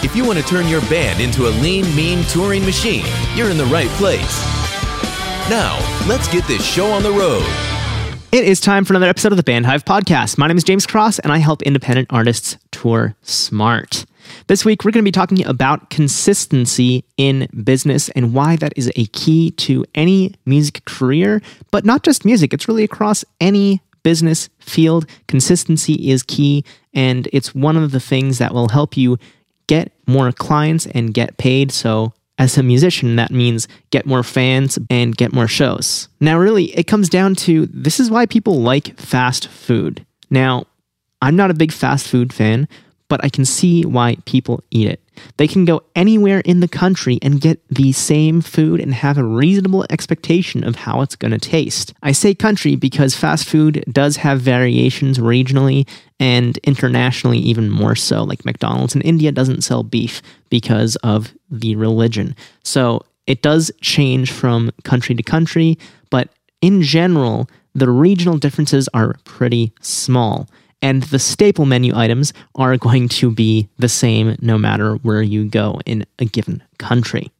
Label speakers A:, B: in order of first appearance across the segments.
A: If you want to turn your band into a lean, mean touring machine, you're in the right place. Now, let's get this show on the road.
B: It is time for another episode of the Bandhive Podcast. My name is James Cross, and I help independent artists tour smart. This week, we're going to be talking about consistency in business and why that is a key to any music career, but not just music, it's really across any business field. Consistency is key, and it's one of the things that will help you more clients and get paid. So, as a musician, that means get more fans and get more shows. Now, really, it comes down to this is why people like fast food. Now, I'm not a big fast food fan, but I can see why people eat it. They can go anywhere in the country and get the same food and have a reasonable expectation of how it's going to taste. I say country because fast food does have variations regionally and internationally, even more so. Like McDonald's in India doesn't sell beef because of the religion. So it does change from country to country, but in general, the regional differences are pretty small and the staple menu items are going to be the same no matter where you go in a given country.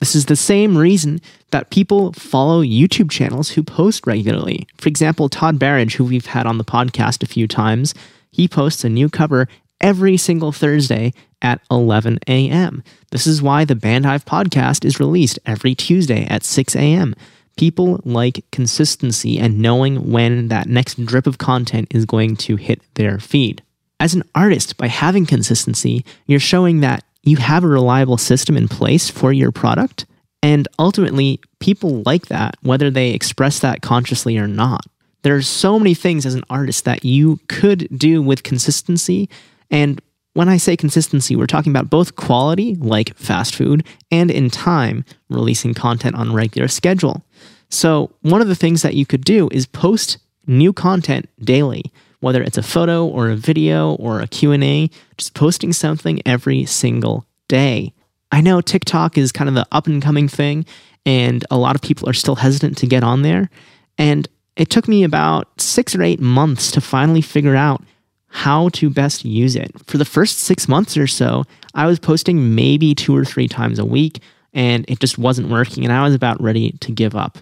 B: This is the same reason that people follow YouTube channels who post regularly. For example, Todd Barriage, who we've had on the podcast a few times, he posts a new cover every single Thursday at 11 a.m. This is why the Bandhive podcast is released every Tuesday at 6 a.m. People like consistency and knowing when that next drip of content is going to hit their feed. As an artist, by having consistency, you're showing that you have a reliable system in place for your product. And ultimately, people like that, whether they express that consciously or not. There are so many things as an artist that you could do with consistency. And when I say consistency, we're talking about both quality, like fast food, and in time, releasing content on a regular schedule. So, one of the things that you could do is post new content daily, whether it's a photo or a video or a Q&A, just posting something every single day. I know TikTok is kind of the up and coming thing and a lot of people are still hesitant to get on there, and it took me about 6 or 8 months to finally figure out how to best use it. For the first 6 months or so, I was posting maybe 2 or 3 times a week and it just wasn't working and I was about ready to give up.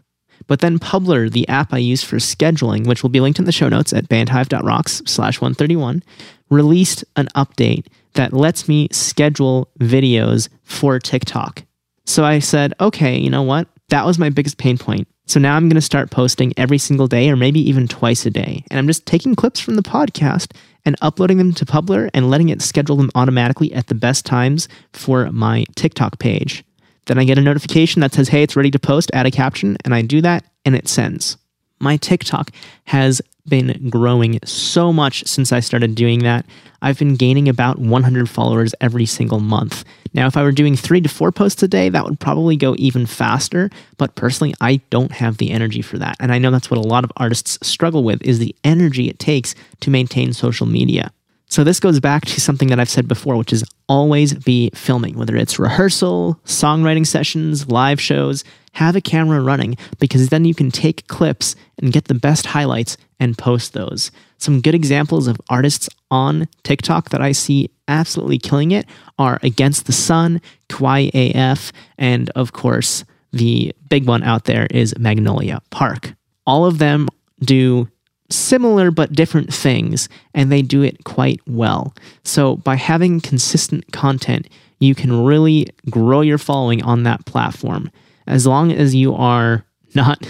B: But then Publer, the app I use for scheduling, which will be linked in the show notes at bandhive.rocks slash 131, released an update that lets me schedule videos for TikTok. So I said, okay, you know what? That was my biggest pain point. So now I'm going to start posting every single day or maybe even twice a day. And I'm just taking clips from the podcast and uploading them to Publer and letting it schedule them automatically at the best times for my TikTok page. Then I get a notification that says, hey, it's ready to post, add a caption, and I do that and it sends. My TikTok has been growing so much since I started doing that. I've been gaining about 100 followers every single month. Now, if I were doing three to four posts a day, that would probably go even faster. But personally, I don't have the energy for that. And I know that's what a lot of artists struggle with is the energy it takes to maintain social media. So this goes back to something that I've said before, which is always be filming, whether it's rehearsal, songwriting sessions, live shows, have a camera running because then you can take clips and get the best highlights and post those. Some good examples of artists on TikTok that I see absolutely killing it are Against the Sun, Kwai AF, and of course, the big one out there is Magnolia Park. All of them do similar but different things, and they do it quite well. So, by having consistent content, you can really grow your following on that platform. As long as you are not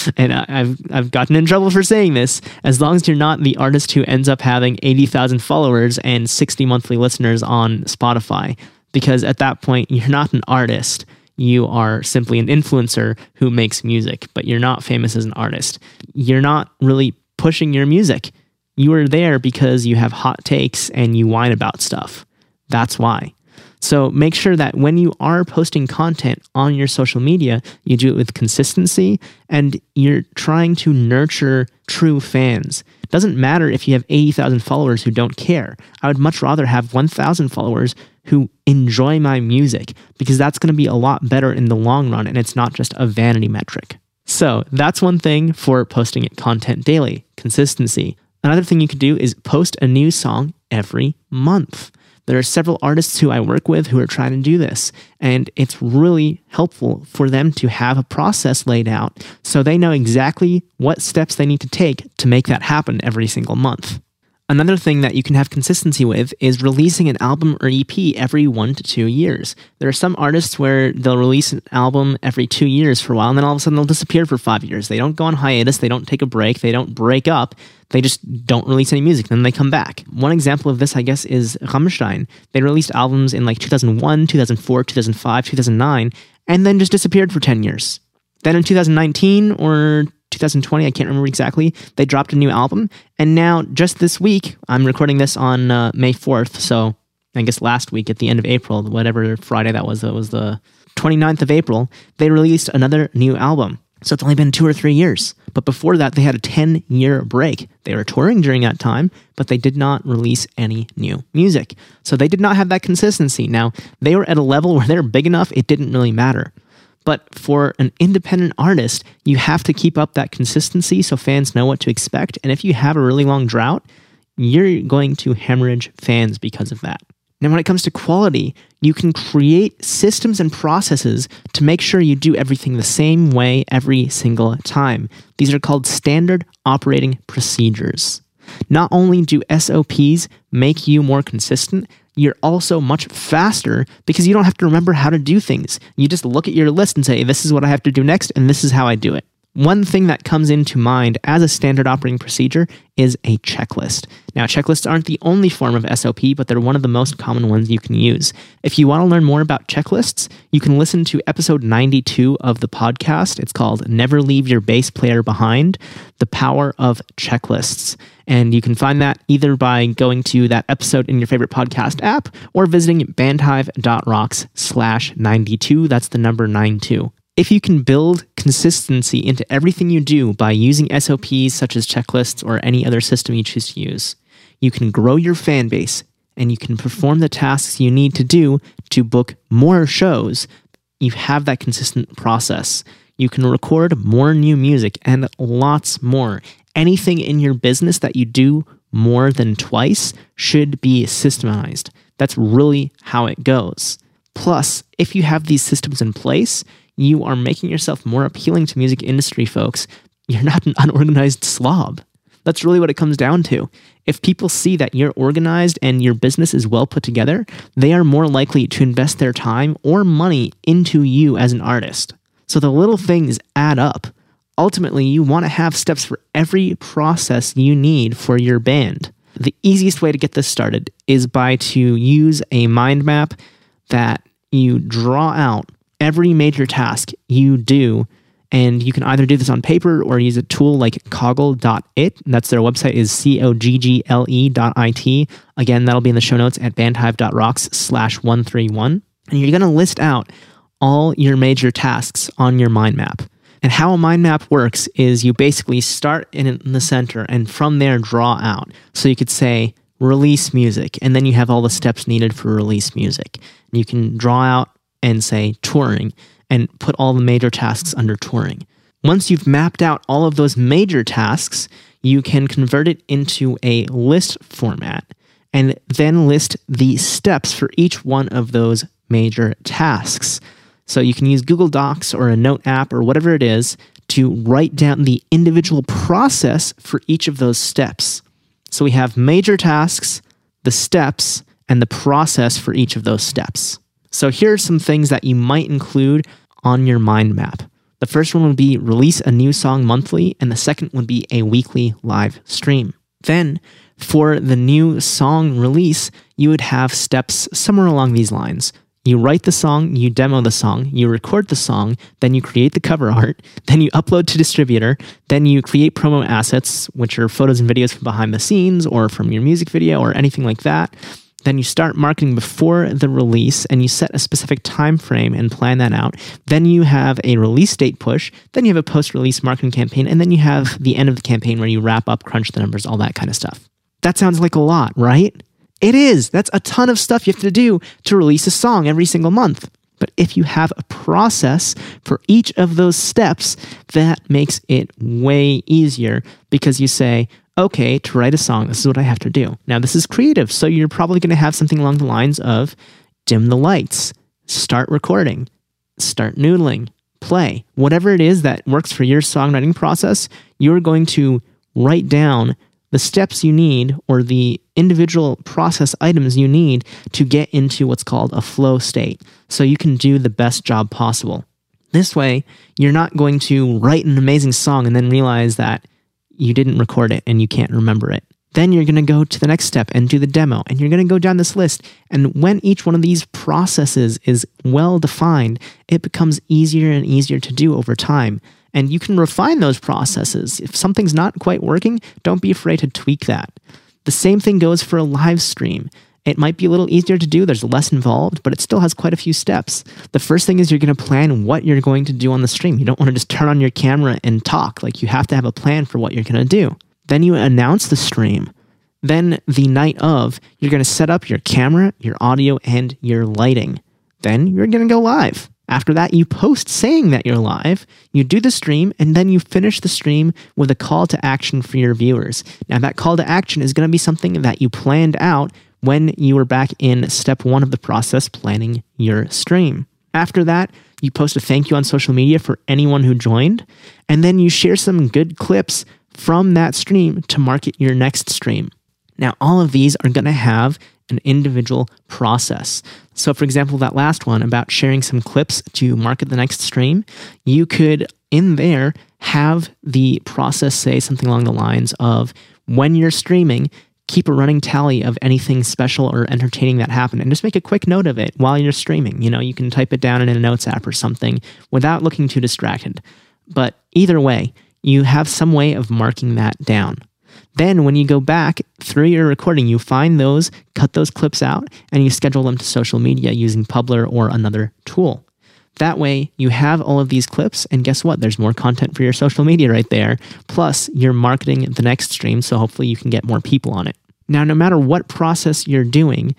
B: and I've I've gotten in trouble for saying this. As long as you're not the artist who ends up having eighty thousand followers and sixty monthly listeners on Spotify, because at that point you're not an artist. You are simply an influencer who makes music, but you're not famous as an artist. You're not really pushing your music. You are there because you have hot takes and you whine about stuff. That's why. So make sure that when you are posting content on your social media, you do it with consistency and you're trying to nurture true fans. It doesn't matter if you have 80,000 followers who don't care. I would much rather have 1,000 followers who enjoy my music because that's going to be a lot better in the long run and it's not just a vanity metric. So that's one thing for posting content daily consistency. Another thing you could do is post a new song every month. There are several artists who I work with who are trying to do this, and it's really helpful for them to have a process laid out so they know exactly what steps they need to take to make that happen every single month. Another thing that you can have consistency with is releasing an album or EP every one to two years. There are some artists where they'll release an album every two years for a while, and then all of a sudden they'll disappear for five years. They don't go on hiatus, they don't take a break, they don't break up, they just don't release any music, then they come back. One example of this, I guess, is Rammstein. They released albums in like 2001, 2004, 2005, 2009, and then just disappeared for 10 years. Then in 2019 or 2020, I can't remember exactly, they dropped a new album. And now, just this week, I'm recording this on uh, May 4th. So I guess last week at the end of April, whatever Friday that was, that was the 29th of April, they released another new album. So it's only been two or three years. But before that, they had a 10 year break. They were touring during that time, but they did not release any new music. So they did not have that consistency. Now, they were at a level where they're big enough, it didn't really matter. But for an independent artist, you have to keep up that consistency so fans know what to expect. And if you have a really long drought, you're going to hemorrhage fans because of that. Now, when it comes to quality, you can create systems and processes to make sure you do everything the same way every single time. These are called standard operating procedures. Not only do SOPs make you more consistent, you're also much faster because you don't have to remember how to do things. You just look at your list and say, this is what I have to do next, and this is how I do it. One thing that comes into mind as a standard operating procedure is a checklist. Now, checklists aren't the only form of SOP, but they're one of the most common ones you can use. If you want to learn more about checklists, you can listen to episode 92 of the podcast. It's called Never Leave Your Bass Player Behind The Power of Checklists. And you can find that either by going to that episode in your favorite podcast app or visiting bandhive.rocks slash 92. That's the number 92. If you can build consistency into everything you do by using SOPs such as checklists or any other system you choose to use, you can grow your fan base and you can perform the tasks you need to do to book more shows. You have that consistent process. You can record more new music and lots more. Anything in your business that you do more than twice should be systemized. That's really how it goes. Plus, if you have these systems in place, you are making yourself more appealing to music industry folks. You're not an unorganized slob. That's really what it comes down to. If people see that you're organized and your business is well put together, they are more likely to invest their time or money into you as an artist. So the little things add up. Ultimately, you want to have steps for every process you need for your band. The easiest way to get this started is by to use a mind map that you draw out every major task you do and you can either do this on paper or use a tool like coggle.it. That's their website is C-O-G-G-L-E dot I-T. Again, that'll be in the show notes at bandhive.rocks slash 131. And you're going to list out all your major tasks on your mind map. And how a mind map works is you basically start in the center and from there draw out. So you could say release music, and then you have all the steps needed for release music. You can draw out and say touring and put all the major tasks under touring. Once you've mapped out all of those major tasks, you can convert it into a list format and then list the steps for each one of those major tasks. So you can use Google Docs or a note app or whatever it is to write down the individual process for each of those steps. So we have major tasks, the steps, and the process for each of those steps. So here are some things that you might include on your mind map. The first one would be release a new song monthly, and the second would be a weekly live stream. Then, for the new song release, you would have steps somewhere along these lines. You write the song, you demo the song, you record the song, then you create the cover art, then you upload to distributor, then you create promo assets, which are photos and videos from behind the scenes or from your music video or anything like that. Then you start marketing before the release and you set a specific time frame and plan that out. Then you have a release date push, then you have a post-release marketing campaign, and then you have the end of the campaign where you wrap up, crunch the numbers, all that kind of stuff. That sounds like a lot, right? It is. That's a ton of stuff you have to do to release a song every single month. But if you have a process for each of those steps, that makes it way easier because you say, okay, to write a song, this is what I have to do. Now, this is creative, so you're probably going to have something along the lines of dim the lights, start recording, start noodling, play. Whatever it is that works for your songwriting process, you're going to write down the steps you need or the individual process items you need to get into what's called a flow state so you can do the best job possible. This way, you're not going to write an amazing song and then realize that you didn't record it and you can't remember it. Then you're going to go to the next step and do the demo, and you're going to go down this list. And when each one of these processes is well defined, it becomes easier and easier to do over time. And you can refine those processes. If something's not quite working, don't be afraid to tweak that. The same thing goes for a live stream. It might be a little easier to do, there's less involved, but it still has quite a few steps. The first thing is you're going to plan what you're going to do on the stream. You don't want to just turn on your camera and talk. Like you have to have a plan for what you're going to do. Then you announce the stream. Then the night of, you're going to set up your camera, your audio, and your lighting. Then you're going to go live. After that, you post saying that you're live, you do the stream, and then you finish the stream with a call to action for your viewers. Now, that call to action is going to be something that you planned out when you were back in step one of the process, planning your stream. After that, you post a thank you on social media for anyone who joined, and then you share some good clips from that stream to market your next stream. Now, all of these are going to have an individual process. So, for example, that last one about sharing some clips to market the next stream, you could in there have the process say something along the lines of when you're streaming, keep a running tally of anything special or entertaining that happened and just make a quick note of it while you're streaming. You know, you can type it down in a notes app or something without looking too distracted. But either way, you have some way of marking that down. Then, when you go back through your recording, you find those, cut those clips out, and you schedule them to social media using Publer or another tool. That way, you have all of these clips, and guess what? There's more content for your social media right there. Plus, you're marketing the next stream, so hopefully you can get more people on it. Now, no matter what process you're doing,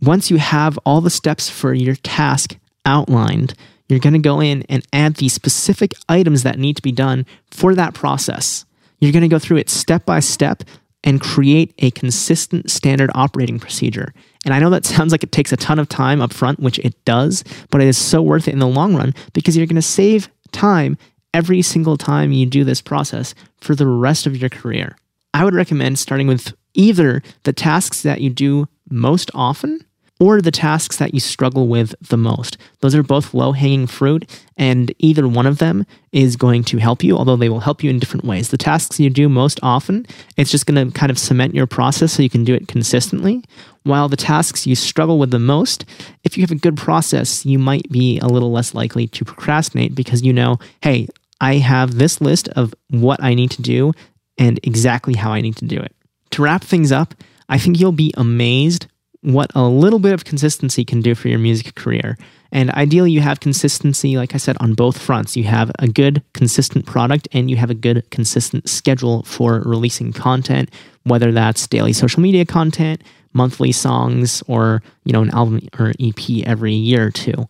B: once you have all the steps for your task outlined, you're going to go in and add the specific items that need to be done for that process. You're going to go through it step by step and create a consistent standard operating procedure. And I know that sounds like it takes a ton of time up front, which it does, but it is so worth it in the long run because you're going to save time every single time you do this process for the rest of your career. I would recommend starting with either the tasks that you do most often or the tasks that you struggle with the most. Those are both low hanging fruit, and either one of them is going to help you, although they will help you in different ways. The tasks you do most often, it's just going to kind of cement your process so you can do it consistently. While the tasks you struggle with the most, if you have a good process, you might be a little less likely to procrastinate because you know, hey, I have this list of what I need to do and exactly how I need to do it. To wrap things up, I think you'll be amazed what a little bit of consistency can do for your music career. And ideally, you have consistency, like I said, on both fronts. You have a good, consistent product and you have a good, consistent schedule for releasing content, whether that's daily social media content, monthly songs, or, you know, an album or EP every year or two.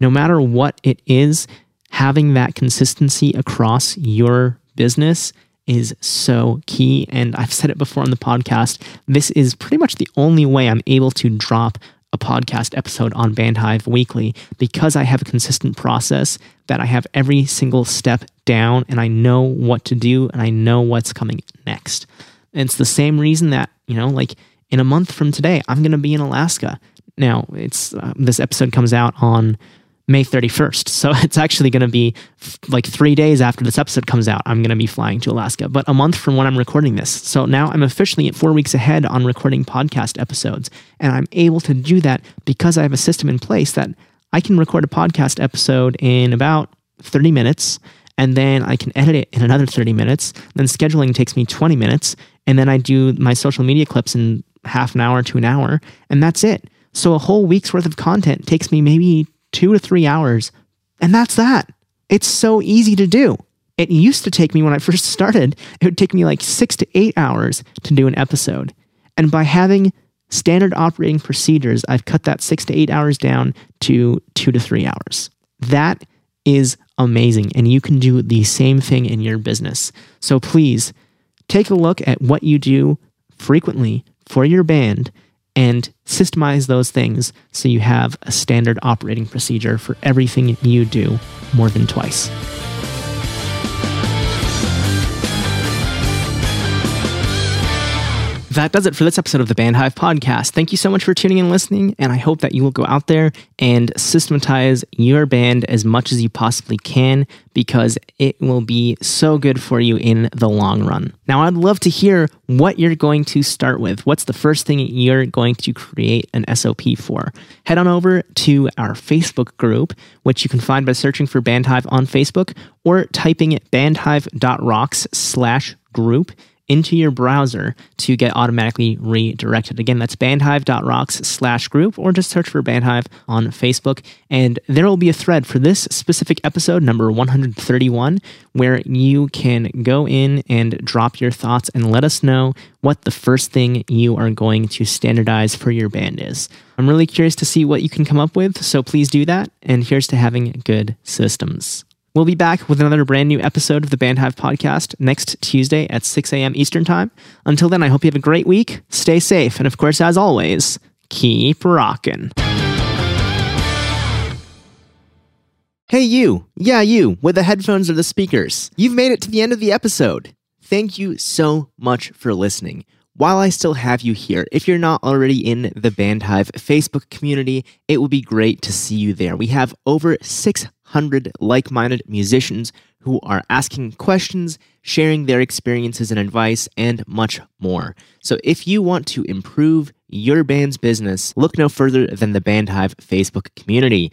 B: No matter what it is, having that consistency across your business is so key. And I've said it before on the podcast. This is pretty much the only way I'm able to drop a podcast episode on Bandhive weekly because I have a consistent process that I have every single step down and I know what to do and I know what's coming next. And it's the same reason that, you know, like in a month from today, I'm going to be in Alaska. Now, it's uh, this episode comes out on May 31st. So it's actually going to be f- like three days after this episode comes out. I'm going to be flying to Alaska, but a month from when I'm recording this. So now I'm officially at four weeks ahead on recording podcast episodes. And I'm able to do that because I have a system in place that I can record a podcast episode in about 30 minutes and then I can edit it in another 30 minutes. Then scheduling takes me 20 minutes, and then I do my social media clips in half an hour to an hour, and that's it. So a whole week's worth of content takes me maybe two to three hours, and that's that. It's so easy to do. It used to take me when I first started, it would take me like six to eight hours to do an episode. And by having standard operating procedures, I've cut that six to eight hours down to two to three hours. That is amazing. And you can do the same thing in your business. So please take a look at what you do frequently for your band and systemize those things so you have a standard operating procedure for everything you do more than twice. That does it for this episode of the Bandhive podcast. Thank you so much for tuning in and listening, and I hope that you will go out there and systematize your band as much as you possibly can because it will be so good for you in the long run. Now, I'd love to hear what you're going to start with. What's the first thing you're going to create an SOP for? Head on over to our Facebook group, which you can find by searching for Bandhive on Facebook or typing bandhive.rocks slash group into your browser to get automatically redirected. Again, that's bandhive.rocks slash group, or just search for Bandhive on Facebook. And there will be a thread for this specific episode, number 131, where you can go in and drop your thoughts and let us know what the first thing you are going to standardize for your band is. I'm really curious to see what you can come up with, so please do that. And here's to having good systems. We'll be back with another brand new episode of the Bandhive podcast next Tuesday at 6 a.m. Eastern Time. Until then, I hope you have a great week. Stay safe. And of course, as always, keep rocking. Hey, you. Yeah, you, with the headphones or the speakers. You've made it to the end of the episode. Thank you so much for listening. While I still have you here, if you're not already in the Bandhive Facebook community, it would be great to see you there. We have over 600 like minded musicians who are asking questions, sharing their experiences and advice, and much more. So if you want to improve your band's business, look no further than the Bandhive Facebook community.